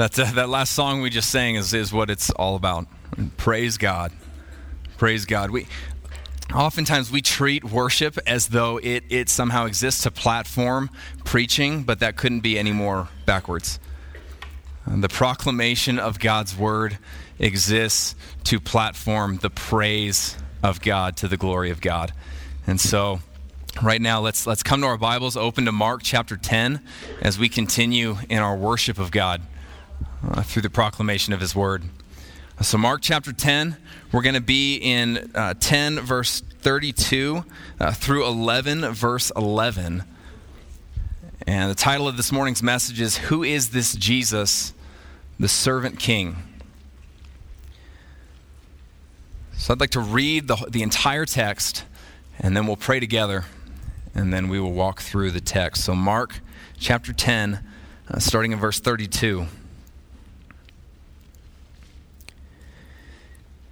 That, uh, that last song we just sang is, is what it's all about. Praise God. Praise God. We, oftentimes we treat worship as though it, it somehow exists to platform preaching, but that couldn't be any more backwards. The proclamation of God's word exists to platform the praise of God to the glory of God. And so, right now, let's, let's come to our Bibles, open to Mark chapter 10 as we continue in our worship of God uh, through the proclamation of his word. So, Mark chapter 10, we're going to be in uh, 10, verse 32 uh, through 11, verse 11. And the title of this morning's message is Who is this Jesus, the servant king? So, I'd like to read the, the entire text, and then we'll pray together, and then we will walk through the text. So, Mark chapter 10, uh, starting in verse 32.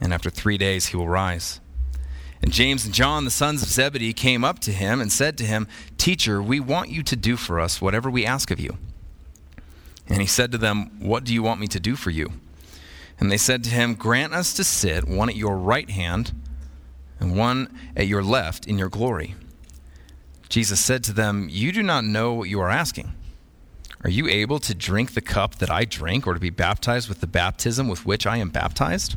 and after three days he will rise. And James and John, the sons of Zebedee, came up to him and said to him, Teacher, we want you to do for us whatever we ask of you. And he said to them, What do you want me to do for you? And they said to him, Grant us to sit, one at your right hand and one at your left, in your glory. Jesus said to them, You do not know what you are asking. Are you able to drink the cup that I drink, or to be baptized with the baptism with which I am baptized?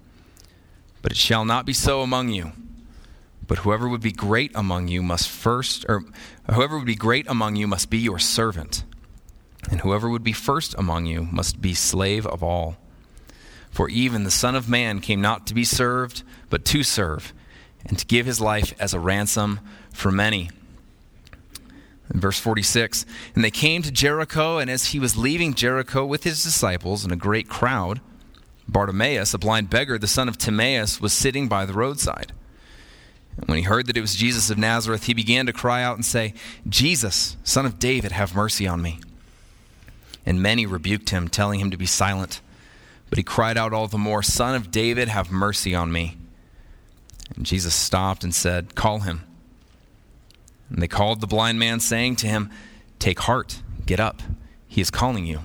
But it shall not be so among you. But whoever would be great among you must first, or whoever would be great among you must be your servant. And whoever would be first among you must be slave of all. For even the Son of Man came not to be served, but to serve, and to give his life as a ransom for many. In verse 46 And they came to Jericho, and as he was leaving Jericho with his disciples and a great crowd, Bartimaeus, a blind beggar, the son of Timaeus, was sitting by the roadside. And when he heard that it was Jesus of Nazareth, he began to cry out and say, Jesus, son of David, have mercy on me. And many rebuked him, telling him to be silent. But he cried out all the more, Son of David, have mercy on me. And Jesus stopped and said, Call him. And they called the blind man, saying to him, Take heart, get up, he is calling you.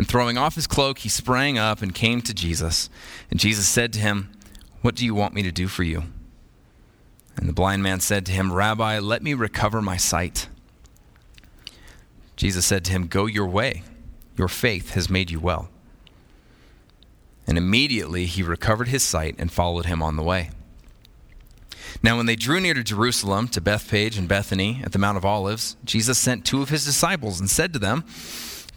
And throwing off his cloak, he sprang up and came to Jesus. And Jesus said to him, What do you want me to do for you? And the blind man said to him, Rabbi, let me recover my sight. Jesus said to him, Go your way. Your faith has made you well. And immediately he recovered his sight and followed him on the way. Now, when they drew near to Jerusalem, to Bethphage and Bethany at the Mount of Olives, Jesus sent two of his disciples and said to them,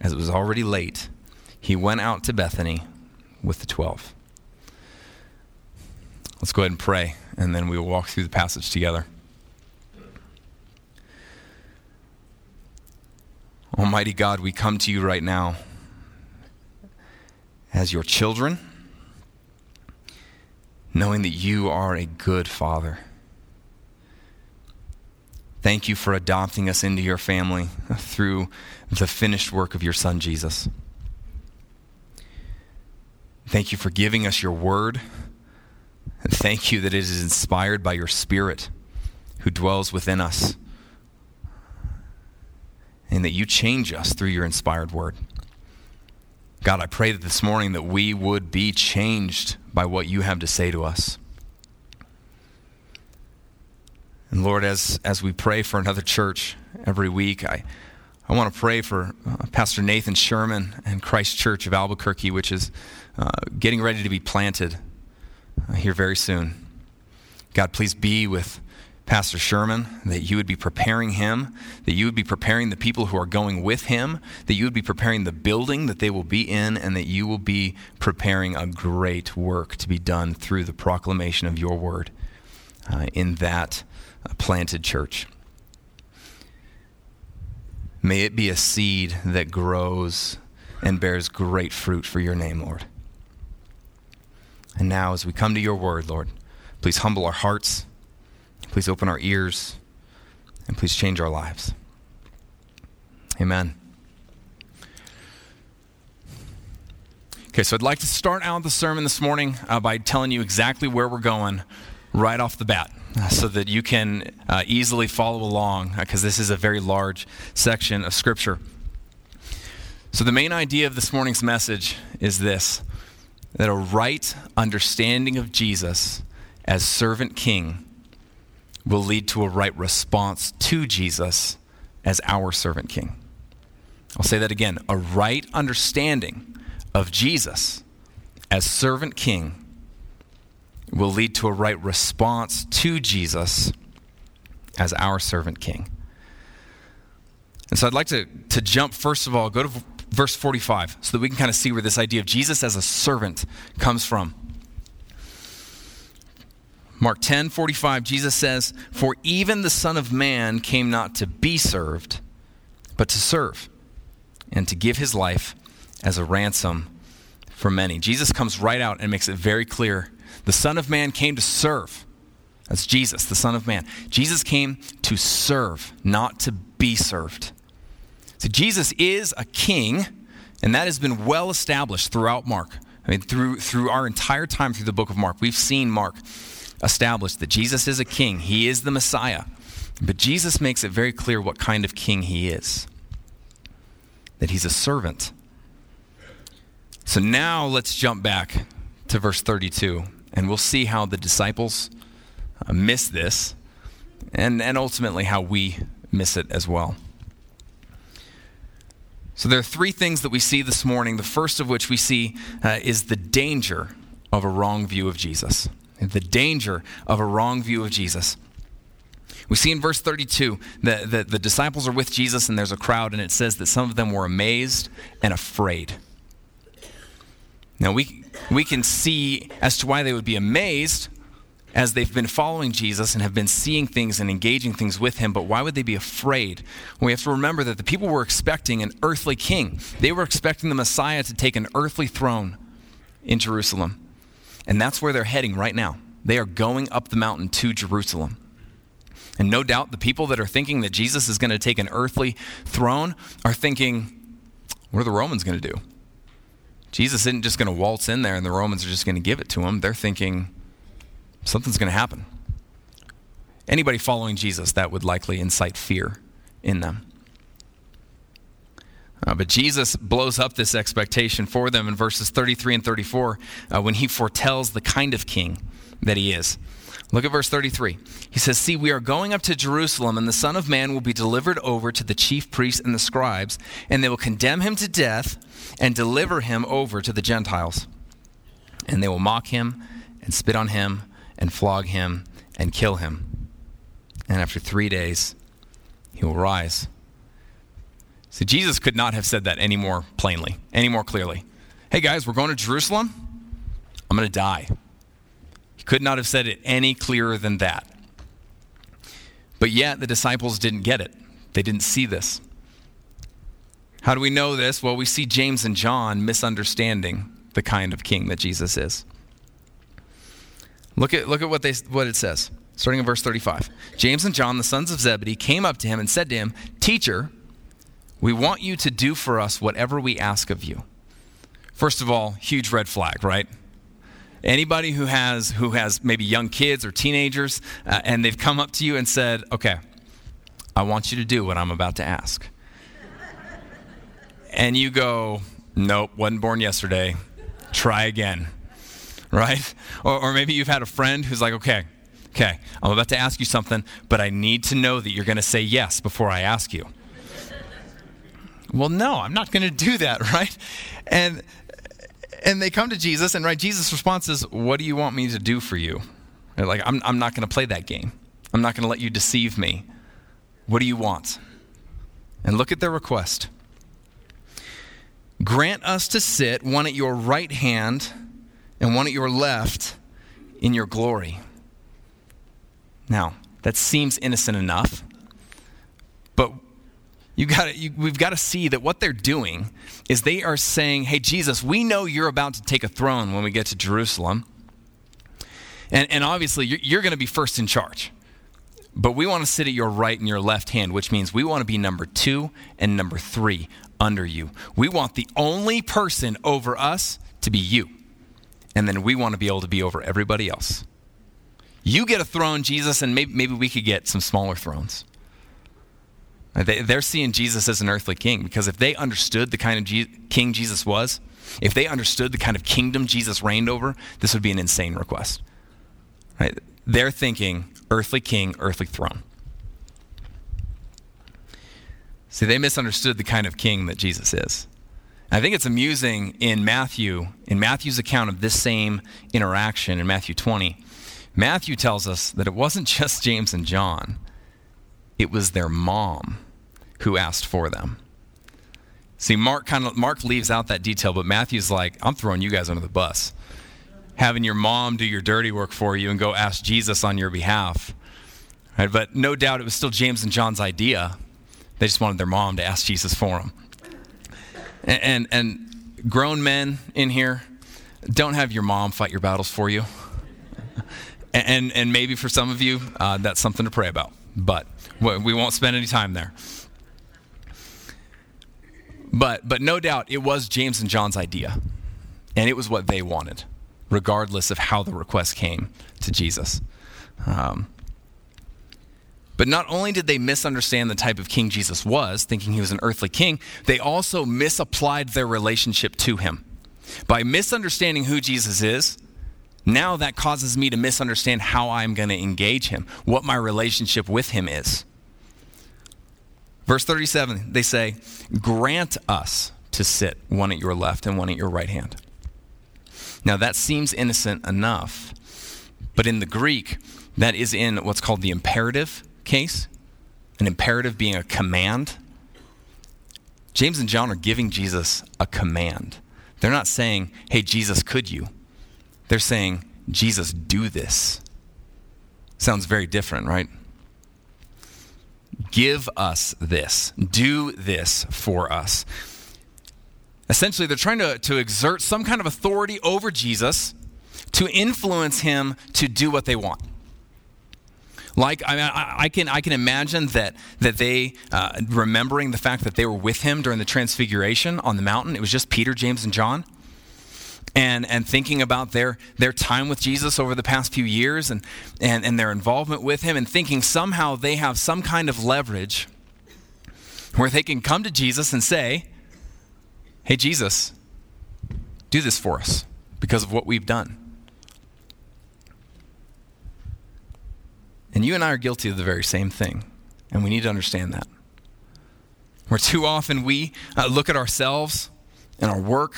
as it was already late, he went out to Bethany with the twelve. Let's go ahead and pray, and then we will walk through the passage together. Almighty God, we come to you right now as your children, knowing that you are a good Father. Thank you for adopting us into your family through the finished work of your Son, Jesus. Thank you for giving us your word. And thank you that it is inspired by your Spirit who dwells within us. And that you change us through your inspired word. God, I pray that this morning that we would be changed by what you have to say to us. And Lord, as, as we pray for another church every week, I, I want to pray for uh, Pastor Nathan Sherman and Christ Church of Albuquerque, which is uh, getting ready to be planted uh, here very soon. God, please be with Pastor Sherman, that you would be preparing him, that you would be preparing the people who are going with him, that you would be preparing the building that they will be in, and that you will be preparing a great work to be done through the proclamation of your word uh, in that a planted church. May it be a seed that grows and bears great fruit for your name, Lord. And now, as we come to your word, Lord, please humble our hearts, please open our ears, and please change our lives. Amen. Okay, so I'd like to start out the sermon this morning uh, by telling you exactly where we're going right off the bat so that you can uh, easily follow along because uh, this is a very large section of Scripture. So, the main idea of this morning's message is this that a right understanding of Jesus as servant king will lead to a right response to Jesus as our servant king. I'll say that again a right understanding of Jesus as servant king will lead to a right response to Jesus as our servant king. And so I'd like to, to jump, first of all, go to verse 45 so that we can kind of see where this idea of Jesus as a servant comes from. Mark 10 45, Jesus says, For even the Son of Man came not to be served, but to serve, and to give his life as a ransom for many. Jesus comes right out and makes it very clear the Son of Man came to serve. That's Jesus, the Son of Man. Jesus came to serve, not to be served. So Jesus is a king, and that has been well established throughout Mark. I mean, through, through our entire time through the book of Mark, we've seen Mark establish that Jesus is a king. He is the Messiah. But Jesus makes it very clear what kind of king he is that he's a servant. So now let's jump back to verse 32. And we'll see how the disciples uh, miss this and, and ultimately how we miss it as well. So, there are three things that we see this morning. The first of which we see uh, is the danger of a wrong view of Jesus. The danger of a wrong view of Jesus. We see in verse 32 that, that the disciples are with Jesus and there's a crowd, and it says that some of them were amazed and afraid. Now, we, we can see as to why they would be amazed as they've been following Jesus and have been seeing things and engaging things with him, but why would they be afraid? Well, we have to remember that the people were expecting an earthly king. They were expecting the Messiah to take an earthly throne in Jerusalem. And that's where they're heading right now. They are going up the mountain to Jerusalem. And no doubt the people that are thinking that Jesus is going to take an earthly throne are thinking, what are the Romans going to do? Jesus isn't just going to waltz in there and the Romans are just going to give it to him. They're thinking something's going to happen. Anybody following Jesus, that would likely incite fear in them. Uh, but Jesus blows up this expectation for them in verses 33 and 34 uh, when he foretells the kind of king that he is. Look at verse 33. He says, See, we are going up to Jerusalem, and the Son of Man will be delivered over to the chief priests and the scribes, and they will condemn him to death and deliver him over to the Gentiles. And they will mock him and spit on him and flog him and kill him. And after three days, he will rise. So Jesus could not have said that any more plainly, any more clearly. Hey guys, we're going to Jerusalem. I'm going to die. Could not have said it any clearer than that. But yet, the disciples didn't get it. They didn't see this. How do we know this? Well, we see James and John misunderstanding the kind of king that Jesus is. Look at, look at what, they, what it says, starting in verse 35. James and John, the sons of Zebedee, came up to him and said to him, Teacher, we want you to do for us whatever we ask of you. First of all, huge red flag, right? Anybody who has who has maybe young kids or teenagers uh, and they've come up to you and said, "Okay, I want you to do what I'm about to ask." and you go, "Nope, wasn't born yesterday. Try again." Right? Or, or maybe you've had a friend who's like, "Okay, okay, I'm about to ask you something, but I need to know that you're going to say yes before I ask you." well, no, I'm not going to do that, right? And and they come to Jesus, and right, Jesus' response is, What do you want me to do for you? They're like, I'm, I'm not going to play that game. I'm not going to let you deceive me. What do you want? And look at their request Grant us to sit one at your right hand and one at your left in your glory. Now, that seems innocent enough, but you got you, we've got to see that what they're doing is they are saying, Hey, Jesus, we know you're about to take a throne when we get to Jerusalem. And, and obviously, you're, you're going to be first in charge. But we want to sit at your right and your left hand, which means we want to be number two and number three under you. We want the only person over us to be you. And then we want to be able to be over everybody else. You get a throne, Jesus, and maybe, maybe we could get some smaller thrones. They're seeing Jesus as an earthly king because if they understood the kind of king Jesus was, if they understood the kind of kingdom Jesus reigned over, this would be an insane request. Right? They're thinking earthly king, earthly throne. See, they misunderstood the kind of king that Jesus is. I think it's amusing in Matthew, in Matthew's account of this same interaction in Matthew 20, Matthew tells us that it wasn't just James and John, it was their mom who asked for them. See, Mark kind of Mark leaves out that detail, but Matthew's like, I'm throwing you guys under the bus. Having your mom do your dirty work for you and go ask Jesus on your behalf. Right? But no doubt it was still James and John's idea. They just wanted their mom to ask Jesus for them. And, and, and grown men in here, don't have your mom fight your battles for you. and, and maybe for some of you, uh, that's something to pray about. But we won't spend any time there. But, but no doubt it was James and John's idea, and it was what they wanted, regardless of how the request came to Jesus. Um, but not only did they misunderstand the type of king Jesus was, thinking he was an earthly king, they also misapplied their relationship to him. By misunderstanding who Jesus is, now that causes me to misunderstand how I'm going to engage him, what my relationship with him is. Verse 37, they say, Grant us to sit one at your left and one at your right hand. Now, that seems innocent enough, but in the Greek, that is in what's called the imperative case, an imperative being a command. James and John are giving Jesus a command. They're not saying, hey, Jesus, could you? They're saying, Jesus, do this. Sounds very different, right? Give us this. Do this for us. Essentially, they're trying to, to exert some kind of authority over Jesus to influence him to do what they want. Like, I, I, I can, I can imagine that, that they, uh, remembering the fact that they were with him during the transfiguration on the mountain, it was just Peter, James, and John and, and thinking about their, their time with Jesus over the past few years and, and, and their involvement with him and thinking somehow they have some kind of leverage where they can come to Jesus and say, Hey, Jesus, do this for us because of what we've done. And you and I are guilty of the very same thing, and we need to understand that. Where too often we uh, look at ourselves and our work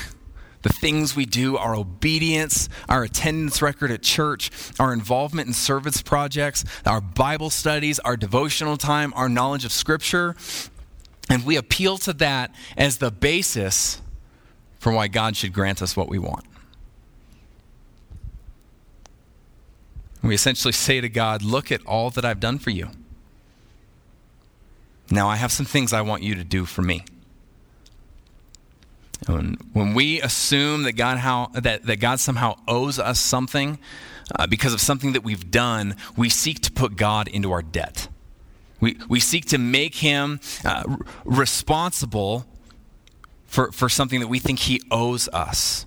the things we do, our obedience, our attendance record at church, our involvement in service projects, our Bible studies, our devotional time, our knowledge of Scripture. And we appeal to that as the basis for why God should grant us what we want. We essentially say to God, Look at all that I've done for you. Now I have some things I want you to do for me. When, when we assume that God, how, that, that God somehow owes us something uh, because of something that we've done, we seek to put God into our debt. We, we seek to make him uh, responsible for, for something that we think he owes us.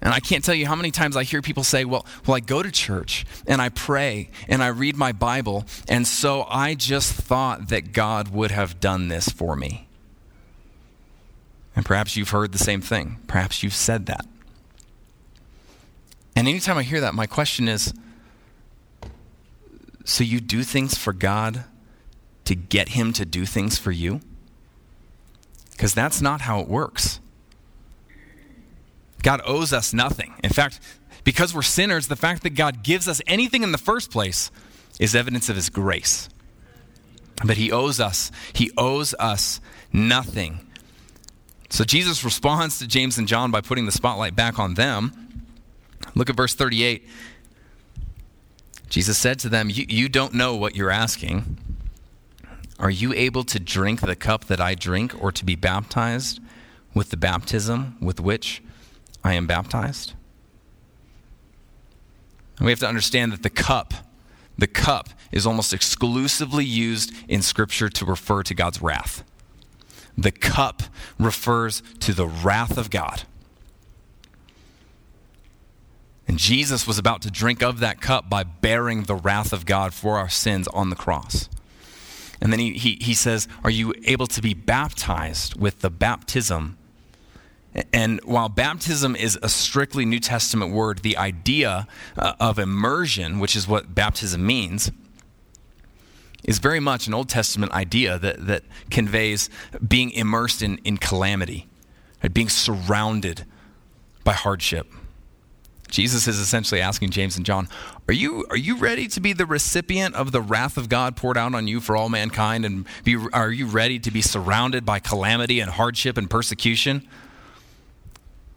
And I can't tell you how many times I hear people say, well, well, I go to church and I pray and I read my Bible, and so I just thought that God would have done this for me. And perhaps you've heard the same thing. Perhaps you've said that. And anytime I hear that, my question is so you do things for God to get Him to do things for you? Because that's not how it works. God owes us nothing. In fact, because we're sinners, the fact that God gives us anything in the first place is evidence of his grace. But he owes us, he owes us nothing. So Jesus responds to James and John by putting the spotlight back on them. Look at verse 38. Jesus said to them, You, don't know what you're asking. Are you able to drink the cup that I drink or to be baptized with the baptism with which I am baptized? And we have to understand that the cup, the cup is almost exclusively used in Scripture to refer to God's wrath. The cup refers to the wrath of God. And Jesus was about to drink of that cup by bearing the wrath of God for our sins on the cross. And then he, he, he says, Are you able to be baptized with the baptism and while baptism is a strictly New Testament word, the idea uh, of immersion, which is what baptism means, is very much an Old Testament idea that, that conveys being immersed in, in calamity, right? being surrounded by hardship. Jesus is essentially asking James and John, are you, are you ready to be the recipient of the wrath of God poured out on you for all mankind? And be, are you ready to be surrounded by calamity and hardship and persecution?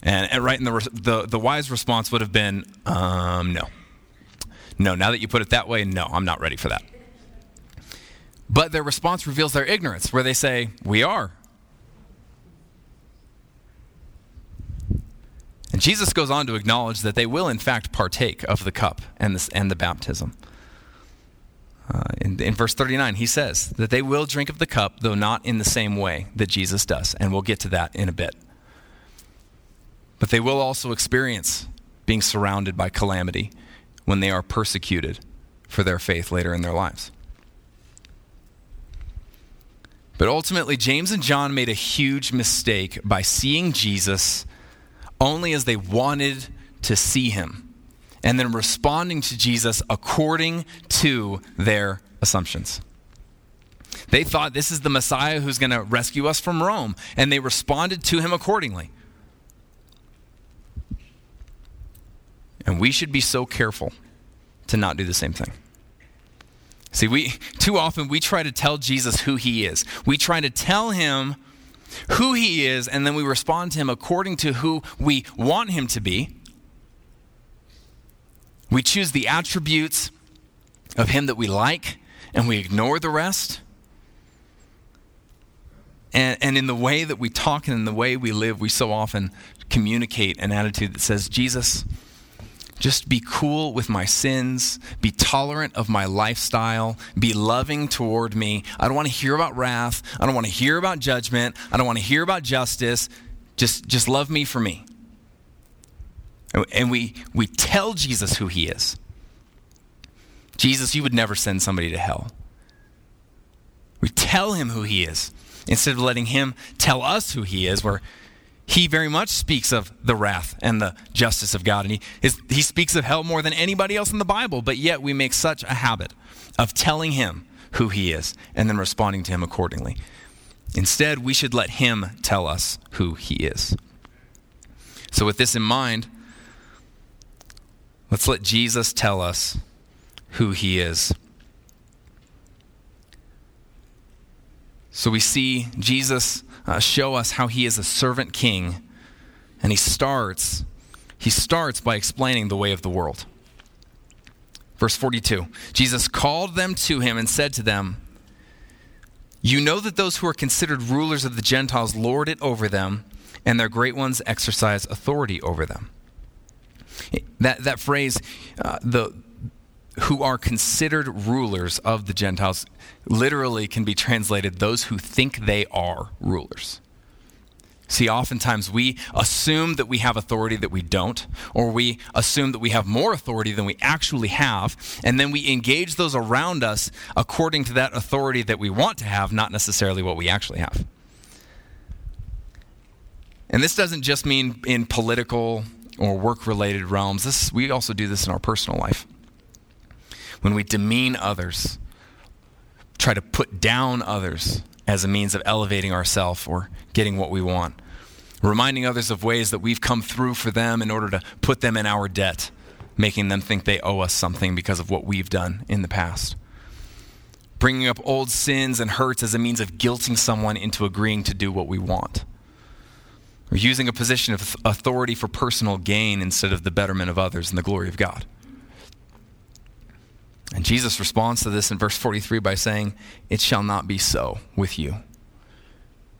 And, and right, and the, the, the wise response would have been, um, no. No, now that you put it that way, no, I'm not ready for that. But their response reveals their ignorance, where they say, We are. And Jesus goes on to acknowledge that they will, in fact, partake of the cup and, this, and the baptism. Uh, in, in verse 39, he says that they will drink of the cup, though not in the same way that Jesus does. And we'll get to that in a bit. But they will also experience being surrounded by calamity when they are persecuted for their faith later in their lives. But ultimately, James and John made a huge mistake by seeing Jesus only as they wanted to see him and then responding to Jesus according to their assumptions. They thought this is the Messiah who's going to rescue us from Rome, and they responded to him accordingly. And we should be so careful to not do the same thing. See, we too often we try to tell Jesus who he is. We try to tell him who he is and then we respond to him according to who we want him to be. We choose the attributes of him that we like and we ignore the rest. And, and in the way that we talk and in the way we live, we so often communicate an attitude that says, Jesus, just be cool with my sins, be tolerant of my lifestyle, be loving toward me. I don't want to hear about wrath. I don't want to hear about judgment. I don't want to hear about justice. Just, just love me for me. And we, we tell Jesus who he is. Jesus, you would never send somebody to hell. We tell him who he is instead of letting him tell us who he is, where he very much speaks of the wrath and the justice of God. And he, is, he speaks of hell more than anybody else in the Bible, but yet we make such a habit of telling him who he is and then responding to him accordingly. Instead, we should let him tell us who he is. So, with this in mind, let's let Jesus tell us who he is. So we see Jesus uh, show us how he is a servant king, and he starts he starts by explaining the way of the world. Verse 42 Jesus called them to him and said to them, You know that those who are considered rulers of the Gentiles lord it over them, and their great ones exercise authority over them. That, that phrase, uh, the, who are considered rulers of the Gentiles, literally can be translated those who think they are rulers. See, oftentimes we assume that we have authority that we don't, or we assume that we have more authority than we actually have, and then we engage those around us according to that authority that we want to have, not necessarily what we actually have. And this doesn't just mean in political or work related realms, this, we also do this in our personal life. When we demean others, try to put down others, as a means of elevating ourselves or getting what we want. Reminding others of ways that we've come through for them in order to put them in our debt, making them think they owe us something because of what we've done in the past. Bringing up old sins and hurts as a means of guilting someone into agreeing to do what we want. Using a position of authority for personal gain instead of the betterment of others and the glory of God. And Jesus responds to this in verse 43 by saying, It shall not be so with you.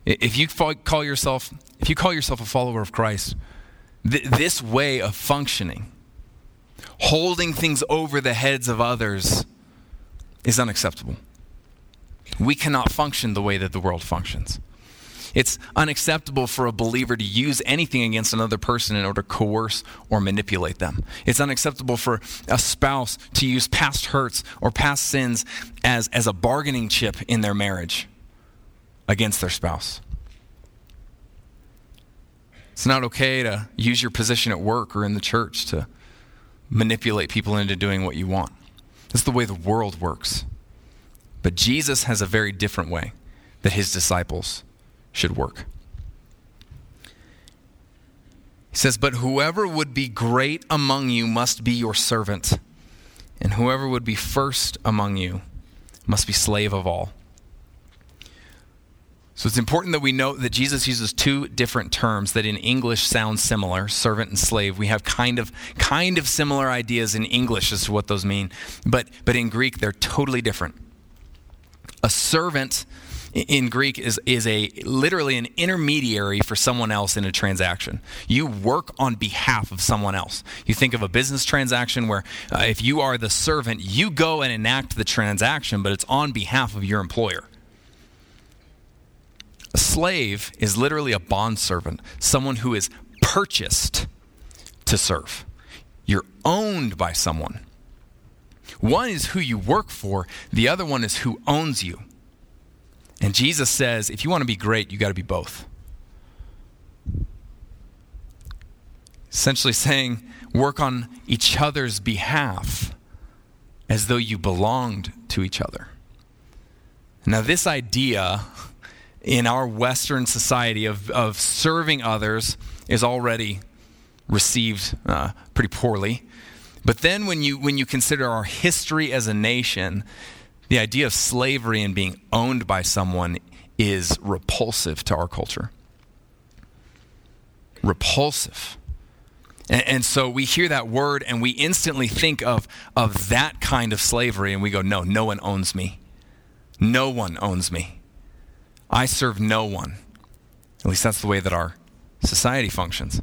If you call yourself, if you call yourself a follower of Christ, th- this way of functioning, holding things over the heads of others, is unacceptable. We cannot function the way that the world functions. It's unacceptable for a believer to use anything against another person in order to coerce or manipulate them. It's unacceptable for a spouse to use past hurts or past sins as, as a bargaining chip in their marriage against their spouse. It's not okay to use your position at work or in the church to manipulate people into doing what you want. That's the way the world works. But Jesus has a very different way that his disciples should work. He says, But whoever would be great among you must be your servant, and whoever would be first among you must be slave of all. So it's important that we note that Jesus uses two different terms that in English sound similar, servant and slave. We have kind of kind of similar ideas in English as to what those mean, but but in Greek they're totally different. A servant in Greek is, is a literally an intermediary for someone else in a transaction. You work on behalf of someone else. You think of a business transaction where uh, if you are the servant, you go and enact the transaction, but it's on behalf of your employer. A slave is literally a bond servant, someone who is purchased to serve. You're owned by someone. One is who you work for, the other one is who owns you. And Jesus says, if you want to be great, you got to be both. Essentially saying, work on each other's behalf as though you belonged to each other. Now, this idea in our Western society of, of serving others is already received uh, pretty poorly. But then when you, when you consider our history as a nation, the idea of slavery and being owned by someone is repulsive to our culture. Repulsive. And, and, so we hear that word and we instantly think of, of that kind of slavery and we go, no, no one owns me. No one owns me. I serve no one. At least that's the way that our society functions.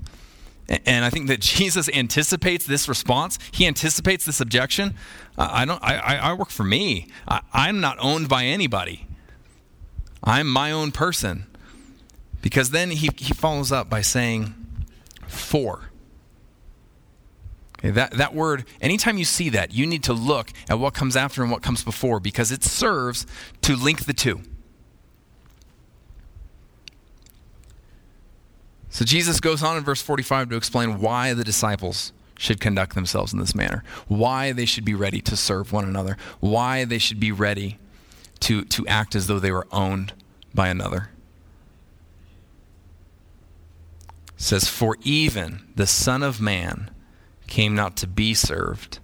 And I think that Jesus anticipates this response. He anticipates this objection. I don't. I, I work for me. I, I'm not owned by anybody. I'm my own person. Because then he, he follows up by saying, "For." Okay, that, that word, anytime you see that, you need to look at what comes after and what comes before because it serves to link the two. So Jesus goes on in verse 45 to explain why the disciples should conduct themselves in this manner, why they should be ready to serve one another, why they should be ready to, to act as though they were owned by another. It says, For even the Son of Man came not to be served,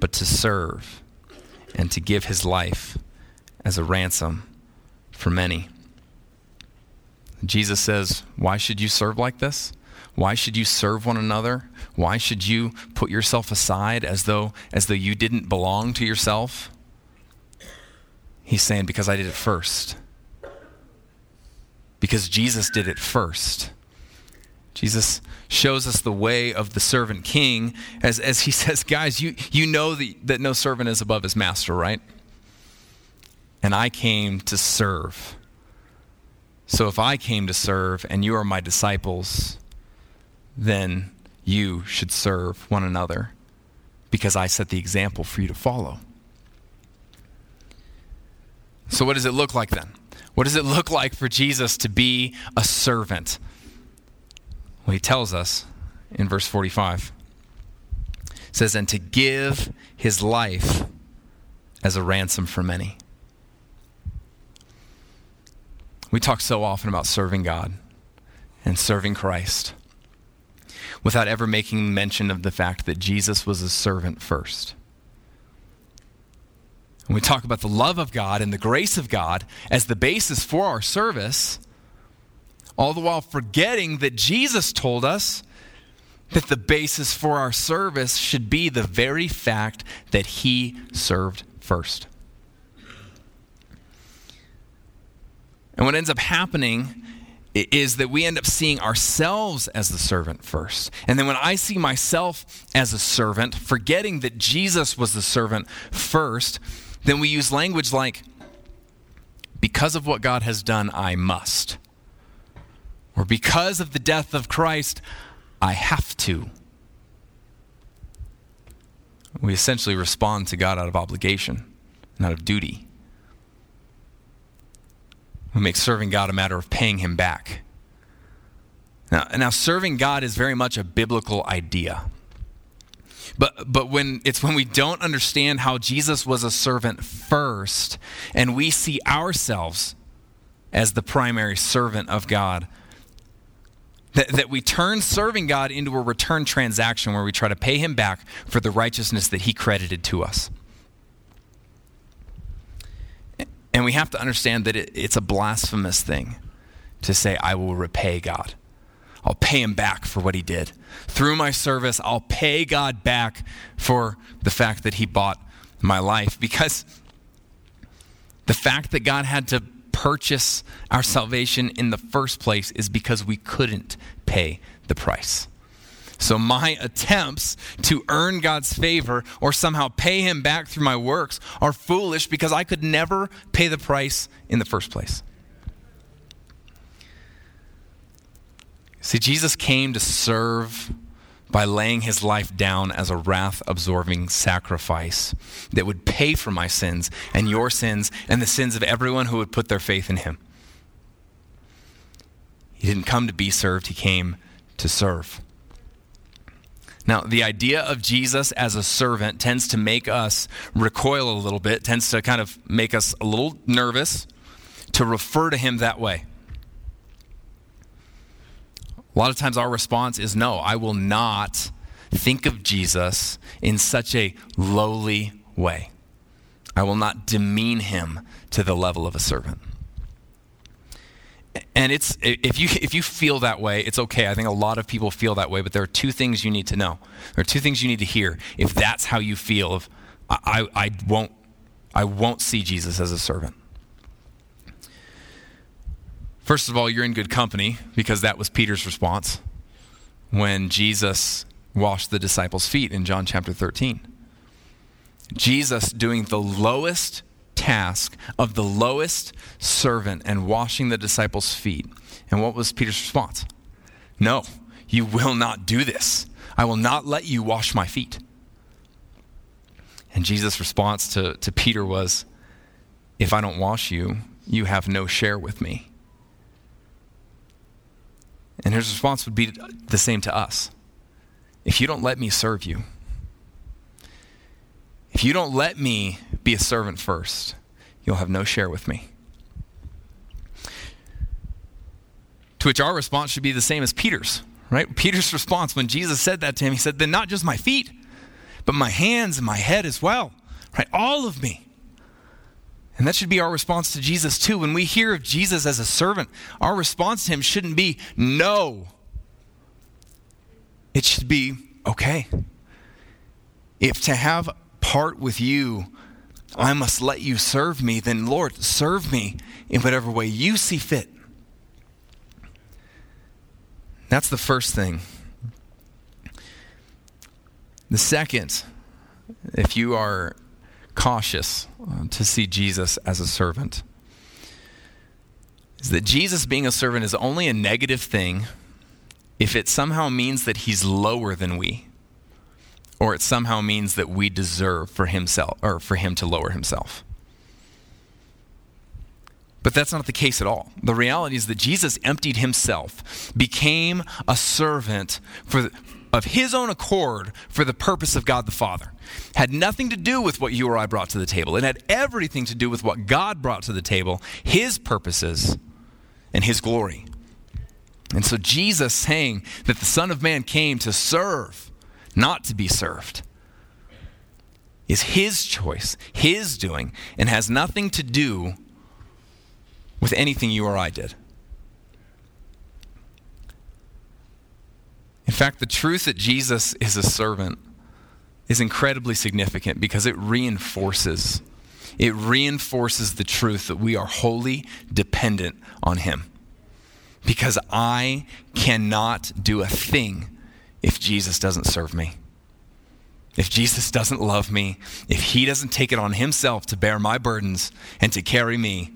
but to serve and to give his life as a ransom for many. Jesus says, Why should you serve like this? Why should you serve one another? Why should you put yourself aside as though as though you didn't belong to yourself? He's saying because I did it first. Because Jesus did it first. Jesus shows us the way of the servant king as, as he says, guys, you, you know the, that no servant is above his master, right? And I came to serve. So if I came to serve and you are my disciples, then you should serve one another because I set the example for you to follow. So, what does it look like then? What does it look like for Jesus to be a servant? Well, he tells us in verse 45. It says, And to give his life as a ransom for many. We talk so often about serving God and serving Christ without ever making mention of the fact that Jesus was a servant first. We talk about the love of God and the grace of God as the basis for our service, all the while forgetting that Jesus told us that the basis for our service should be the very fact that he served first. And what ends up happening is that we end up seeing ourselves as the servant first. And then when I see myself as a servant, forgetting that Jesus was the servant first, then we use language like, because of what God has done, I must. Or because of the death of Christ, I have to. We essentially respond to God out of obligation, not of duty. We make serving God a matter of paying Him back. Now, now serving God is very much a biblical idea. But, but when it's when we don't understand how Jesus was a servant first and we see ourselves as the primary servant of God, that, that we turn serving God into a return transaction where we try to pay him back for the righteousness that he credited to us. And we have to understand that it, it's a blasphemous thing to say, I will repay God. I'll pay him back for what he did. Through my service, I'll pay God back for the fact that he bought my life. Because the fact that God had to purchase our salvation in the first place is because we couldn't pay the price. So my attempts to earn God's favor or somehow pay him back through my works are foolish because I could never pay the price in the first place. See, Jesus came to serve by laying his life down as a wrath absorbing sacrifice that would pay for my sins and your sins and the sins of everyone who would put their faith in him. He didn't come to be served, he came to serve. Now, the idea of Jesus as a servant tends to make us recoil a little bit, tends to kind of make us a little nervous to refer to him that way. A lot of times our response is no, I will not think of Jesus in such a lowly way. I will not demean him to the level of a servant and it's if you if you feel that way it's okay. I think a lot of people feel that way but there are two things you need to know. There are two things you need to hear. If that's how you feel if i, I, I won't i won't see jesus as a servant. First of all you're in good company because that was peter's response when jesus washed the disciples feet in john chapter 13 jesus doing the lowest task of the lowest servant and washing the disciples' feet. And what was Peter's response? No, you will not do this. I will not let you wash my feet. And Jesus' response to, to Peter was, If I don't wash you, you have no share with me. And his response would be the same to us. If you don't let me serve you, if you don't let me be a servant first, you'll have no share with me. To which our response should be the same as Peter's, right? Peter's response when Jesus said that to him, he said, Then not just my feet, but my hands and my head as well, right? All of me. And that should be our response to Jesus too. When we hear of Jesus as a servant, our response to him shouldn't be no. It should be okay. If to have part with you, I must let you serve me, then Lord, serve me in whatever way you see fit. That's the first thing. The second, if you are cautious uh, to see Jesus as a servant, is that Jesus being a servant is only a negative thing if it somehow means that he's lower than we or it somehow means that we deserve for himself or for him to lower himself. But that's not the case at all. The reality is that Jesus emptied himself, became a servant for of his own accord for the purpose of God the Father. Had nothing to do with what you or I brought to the table. It had everything to do with what God brought to the table, his purposes and his glory. And so Jesus saying that the Son of Man came to serve, not to be served, is his choice, his doing, and has nothing to do with anything you or I did. In fact, the truth that Jesus is a servant is incredibly significant because it reinforces it reinforces the truth that we are wholly dependent on him. Because I cannot do a thing if Jesus doesn't serve me. If Jesus doesn't love me, if he doesn't take it on himself to bear my burdens and to carry me,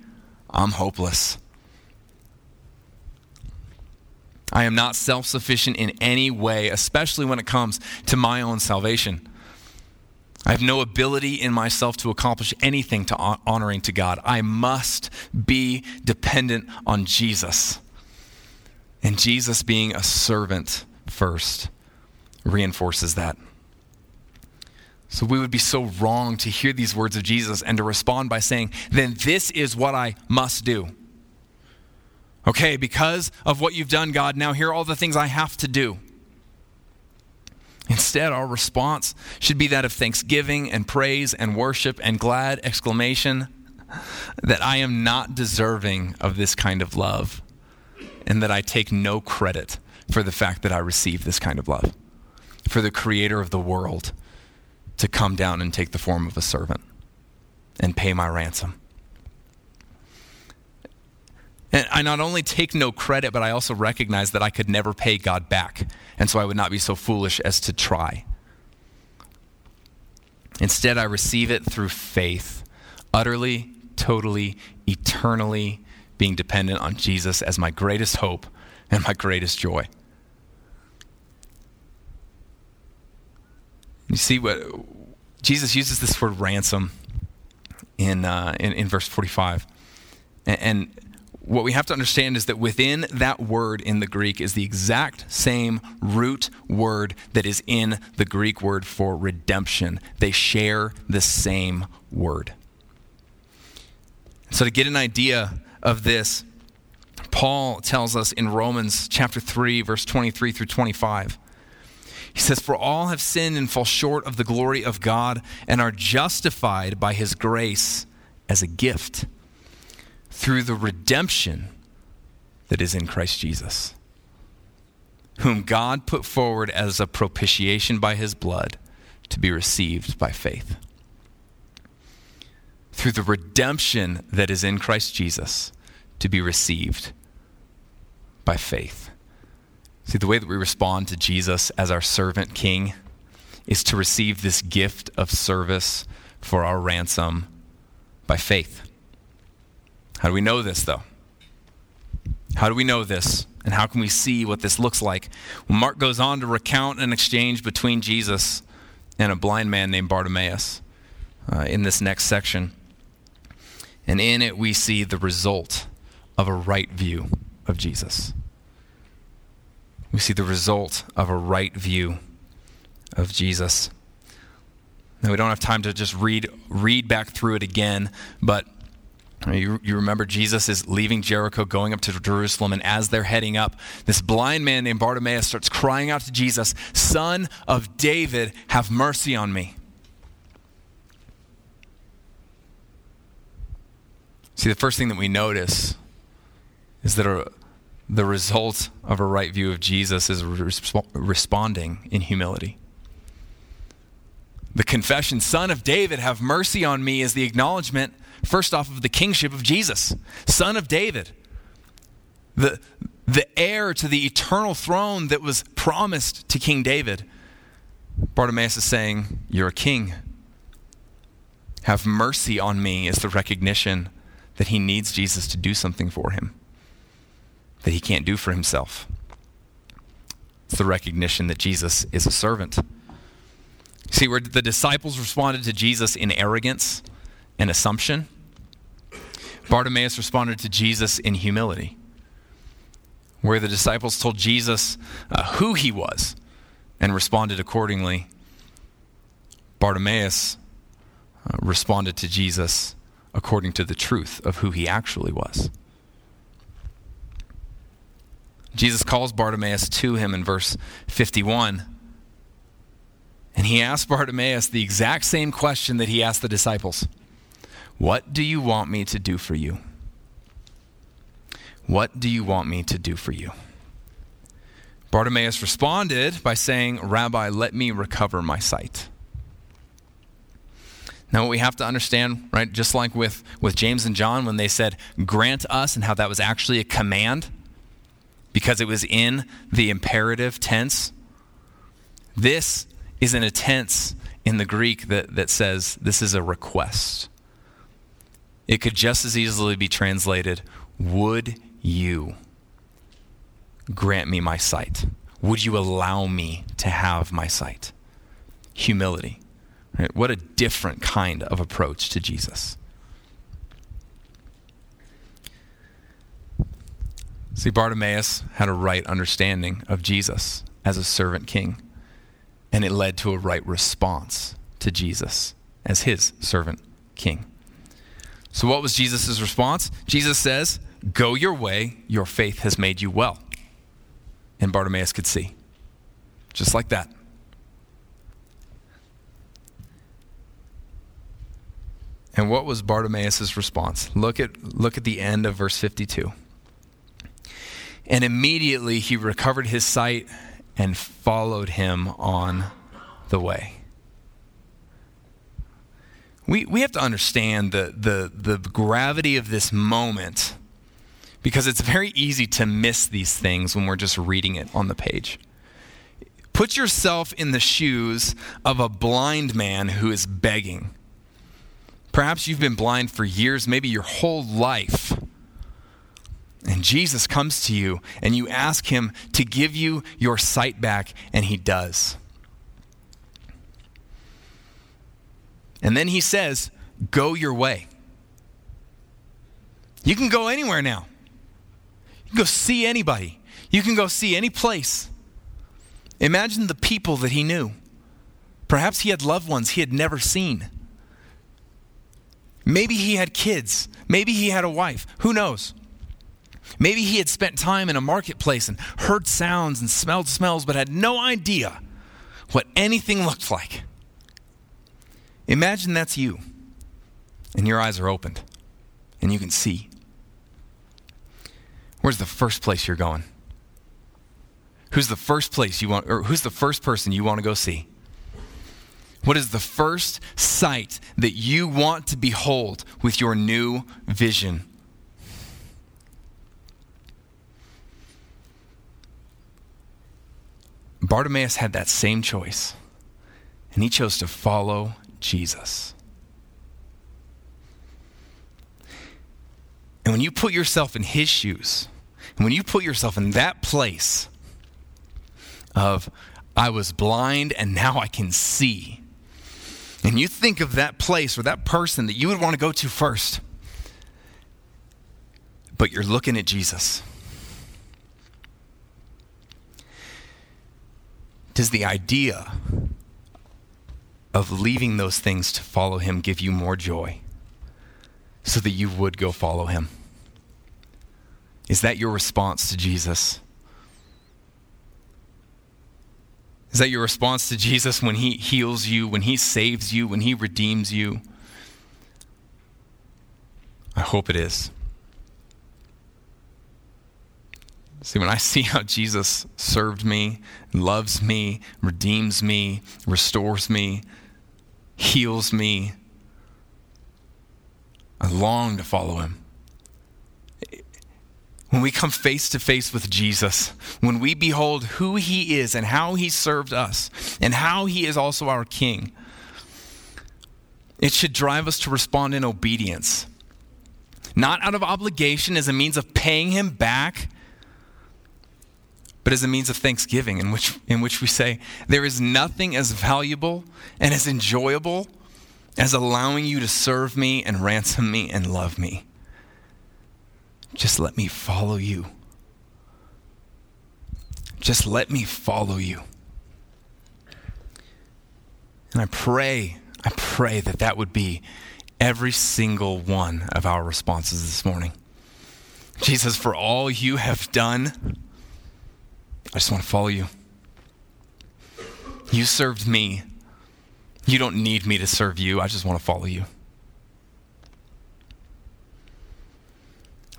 I'm hopeless. I am not self sufficient in any way, especially when it comes to my own salvation. I have no ability in myself to accomplish anything to honoring to God. I must be dependent on Jesus. And Jesus being a servant first reinforces that. So we would be so wrong to hear these words of Jesus and to respond by saying, then this is what I must do. Okay, because of what you've done, God, now here are all the things I have to do. Instead, our response should be that of thanksgiving and praise and worship and glad exclamation that I am not deserving of this kind of love and that I take no credit for the fact that I receive this kind of love, for the creator of the world to come down and take the form of a servant and pay my ransom. And I not only take no credit, but I also recognize that I could never pay God back. And so I would not be so foolish as to try. Instead, I receive it through faith, utterly, totally, eternally being dependent on Jesus as my greatest hope and my greatest joy. You see what Jesus uses this word ransom in, uh, in, in, verse 45. And, and what we have to understand is that within that word in the Greek is the exact same root word that is in the Greek word for redemption. They share the same word. So, to get an idea of this, Paul tells us in Romans chapter 3, verse 23 through 25. He says, For all have sinned and fall short of the glory of God and are justified by his grace as a gift through the redemption that is in Christ Jesus, whom God put forward as a propitiation by his blood to be received by faith. Through the redemption that is in Christ Jesus to be received by faith. See, the way that we respond to Jesus as our servant king is to receive this gift of service for our ransom by faith. How do we know this, though? How do we know this? And how can we see what this looks like? Well, Mark goes on to recount an exchange between Jesus and a blind man named Bartimaeus uh, in this next section. And in it, we see the result of a right view of Jesus. We see the result of a right view of Jesus. Now, we don't have time to just read, read back through it again, but you, you, remember Jesus is leaving Jericho, going up to Jerusalem, and as they're heading up, this blind man named Bartimaeus starts crying out to Jesus, Son of David, have mercy on me. See, the first thing that we notice is that a, the result of a right view of Jesus is resp- responding in humility. The confession, Son of David, have mercy on me, is the acknowledgement, first off, of the kingship of Jesus. Son of David, the, the heir to the eternal throne that was promised to King David. Bartimaeus is saying, You're a king. Have mercy on me is the recognition that he needs Jesus to do something for him that he can't do for himself. It's the recognition that Jesus is a servant. See, where the disciples responded to Jesus in arrogance and assumption, Bartimaeus responded to Jesus in humility. Where the disciples told Jesus uh, who he was and responded accordingly, Bartimaeus uh, responded to Jesus according to the truth of who he actually was. Jesus calls Bartimaeus to him in verse 51. And he asks Bartimaeus the exact same question that he asked the disciples What do you want me to do for you? What do you want me to do for you? Bartimaeus responded by saying, Rabbi, let me recover my sight. Now, what we have to understand, right, just like with, with James and John when they said, grant us, and how that was actually a command because it was in the imperative tense, this is in a tense in the Greek that, that says this is a request. It could just as easily be translated, Would you grant me my sight? Would you allow me to have my sight? Humility. Right? What a different kind of approach to Jesus. See, Bartimaeus had a right understanding of Jesus as a servant king, and it led to a right response to Jesus as his servant king. So, what was Jesus' response? Jesus says, Go your way, your faith has made you well. And Bartimaeus could see. Just like that. And what was Bartimaeus' response? Look at, look at the end of verse 52. And immediately he recovered his sight and followed him on the way. We, we have to understand the, the, the gravity of this moment because it's very easy to miss these things when we're just reading it on the page. Put yourself in the shoes of a blind man who is begging. Perhaps you've been blind for years, maybe your whole life. And Jesus comes to you and you ask him to give you your sight back, and he does. And then he says, Go your way. You can go anywhere now. You can go see anybody. You can go see any place. Imagine the people that he knew. Perhaps he had loved ones he had never seen. Maybe he had kids. Maybe he had a wife. Who knows? Maybe he had spent time in a marketplace and heard sounds and smelled smells, but had no idea what anything looked like. Imagine that's you, and your eyes are opened, and you can see. Where's the first place you're going? Who's the first place you want, or who's the first person you want to go see? What is the first sight that you want to behold with your new vision? Bartimaeus had that same choice, and he chose to follow Jesus. And when you put yourself in his shoes, and when you put yourself in that place of, I was blind and now I can see, and you think of that place or that person that you would want to go to first, but you're looking at Jesus. Does the idea of leaving those things to follow him give you more joy so that you would go follow him? Is that your response to Jesus? Is that your response to Jesus when he heals you, when he saves you, when he redeems you? I hope it is. See, when I see how Jesus served me, loves me, redeems me, restores me, heals me, I long to follow him. When we come face to face with Jesus, when we behold who he is and how he served us, and how he is also our king, it should drive us to respond in obedience. Not out of obligation as a means of paying him back but as a means of thanksgiving in which, in which we say, There is nothing as valuable and as enjoyable as allowing you to serve me and ransom me and love me. Just let me follow you. Just let me follow you. And I pray, I pray that that would be every single one of our responses this morning. Jesus, for all you have done, I just want to follow you. You served me. You don't need me to serve you. I just want to follow you.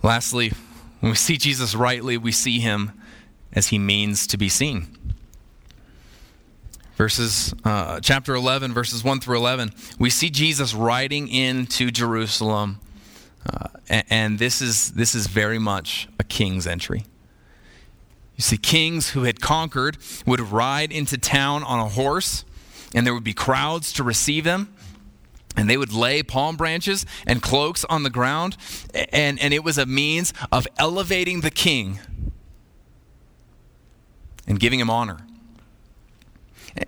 Lastly, when we see Jesus rightly, we see him as he means to be seen. Verses, uh, chapter 11, verses 1 through 11, we see Jesus riding into Jerusalem, uh, and, and this, is, this is very much a king's entry. You see, kings who had conquered would ride into town on a horse, and there would be crowds to receive them. And they would lay palm branches and cloaks on the ground, and, and it was a means of elevating the king and giving him honor.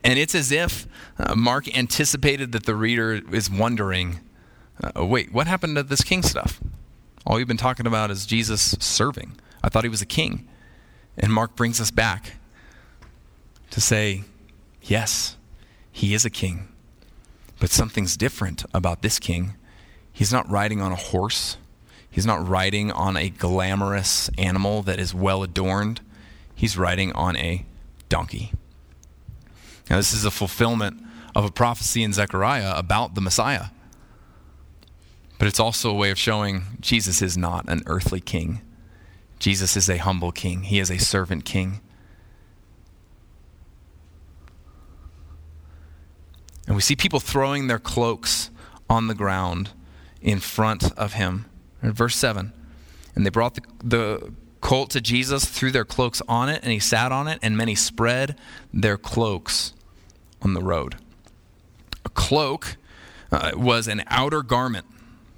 And it's as if uh, Mark anticipated that the reader is wondering uh, wait, what happened to this king stuff? All you've been talking about is Jesus serving. I thought he was a king. And Mark brings us back to say, yes, he is a king. But something's different about this king. He's not riding on a horse, he's not riding on a glamorous animal that is well adorned. He's riding on a donkey. Now, this is a fulfillment of a prophecy in Zechariah about the Messiah. But it's also a way of showing Jesus is not an earthly king. Jesus is a humble king, he is a servant king. And we see people throwing their cloaks on the ground in front of him. Verse 7, and they brought the, the colt to Jesus, threw their cloaks on it, and he sat on it, and many spread their cloaks on the road. A cloak uh, was an outer garment.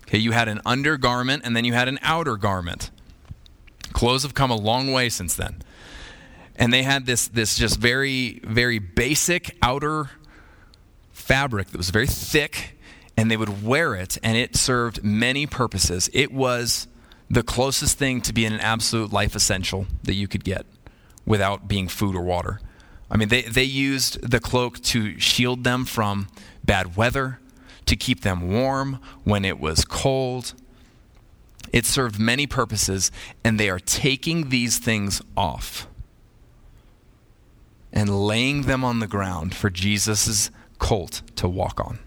Okay, you had an undergarment, and then you had an outer garment. Clothes have come a long way since then. And they had this, this just very, very basic outer fabric that was very thick, and they would wear it, and it served many purposes. It was the closest thing to being an absolute life essential that you could get without being food or water. I mean, they, they used the cloak to shield them from bad weather, to keep them warm when it was cold, it served many purposes, and they are taking these things off and laying them on the ground for Jesus' colt to walk on.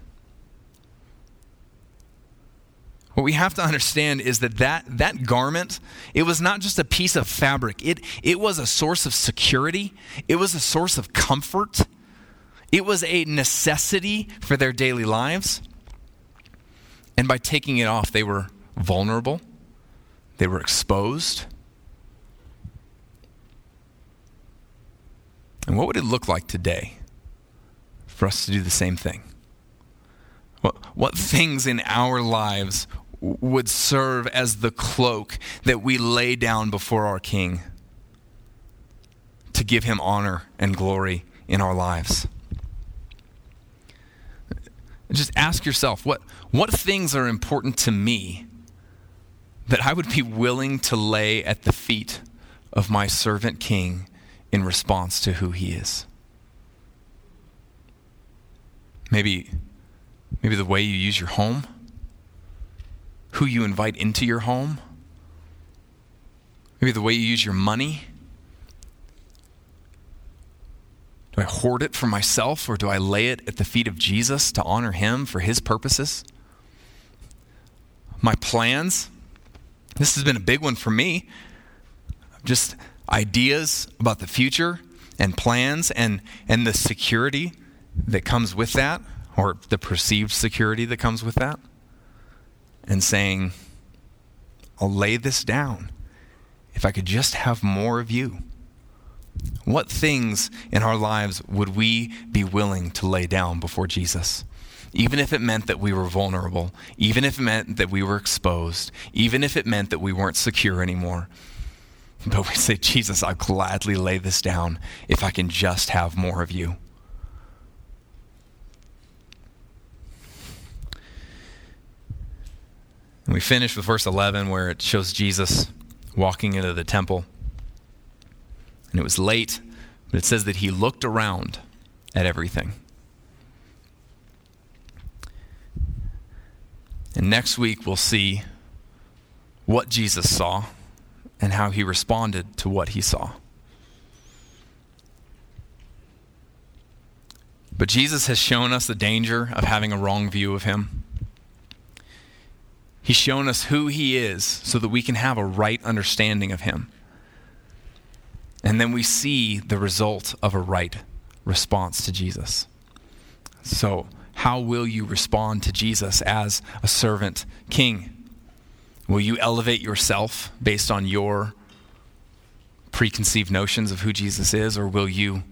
What we have to understand is that, that that garment, it was not just a piece of fabric. It, it was a source of security. It was a source of comfort. It was a necessity for their daily lives. And by taking it off, they were vulnerable. They were exposed. And what would it look like today for us to do the same thing? What, what things in our lives would serve as the cloak that we lay down before our King to give him honor and glory in our lives? Just ask yourself what, what things are important to me that I would be willing to lay at the feet of my servant king in response to who he is. Maybe, maybe the way you use your home, who you invite into your home, maybe the way you use your money. Do I hoard it for myself or do I lay it at the feet of Jesus to honor him for his purposes? My plans, This has been a big one for me. Just ideas about the future and plans and, and the security that comes with that, or the perceived security that comes with that, and saying, I'll lay this down if I could just have more of you. What things in our lives would we be willing to lay down before Jesus? Even if it meant that we were vulnerable, even if it meant that we were exposed, even if it meant that we weren't secure anymore. But we say, Jesus, I'll gladly lay this down if I can just have more of you. And we finish with verse 11 where it shows Jesus walking into the temple. And it was late, but it says that he looked around at everything. And next week we'll see what Jesus saw and how he responded to what he saw. But Jesus has shown us the danger of having a wrong view of him. He's shown us who he is so that we can have a right understanding of him. And then we see the result of a right response to Jesus. So, how will you respond to Jesus as a servant king? Will you elevate yourself based on your preconceived notions of who Jesus is, or will you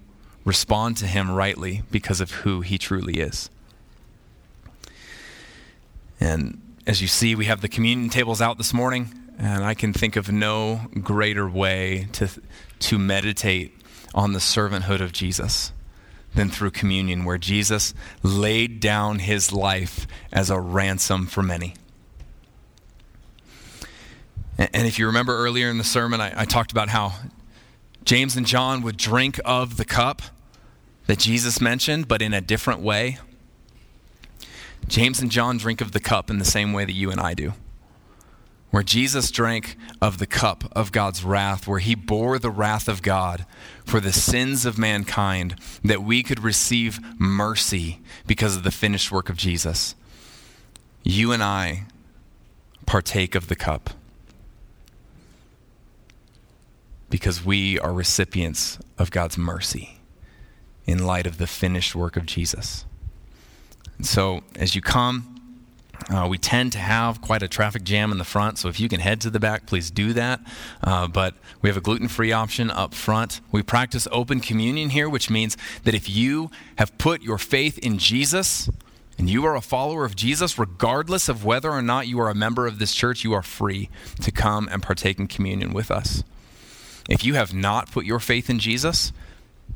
respond to him rightly because of who he truly is? And as you see, we have the communion tables out this morning, and I can think of no greater way to, to meditate on the servanthood of Jesus than through communion, where Jesus laid down his life as a ransom for many. And if you remember earlier in the sermon, I, I, talked about how James and John would drink of the cup that Jesus mentioned, but in a different way. James and John drink of the cup in the same way that you and I do. Where Jesus drank of the cup of God's wrath, where he bore the wrath of God for the sins of mankind, that we could receive mercy because of the finished work of Jesus. You and I partake of the cup because we are recipients of God's mercy in light of the finished work of Jesus. And so, as you come, uh, we tend to have quite a traffic jam in the front, so if you can head to the back, please do that. Uh, but we have a gluten free option up front. We practice open communion here, which means that if you have put your faith in Jesus and you are a follower of Jesus, regardless of whether or not you are a member of this church, you are free to come and partake in communion with us. If you have not put your faith in Jesus,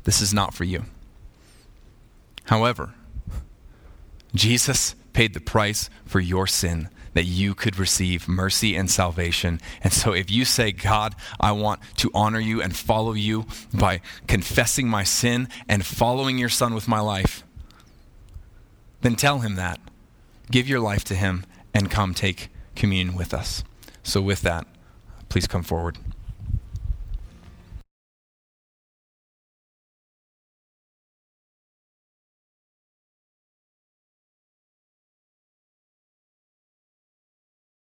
this is not for you. However, Jesus paid the price for your sin that you could receive mercy and salvation. And so, if you say, God, I want to honor you and follow you by confessing my sin and following your son with my life, then tell him that. Give your life to him and come take communion with us. So, with that, please come forward.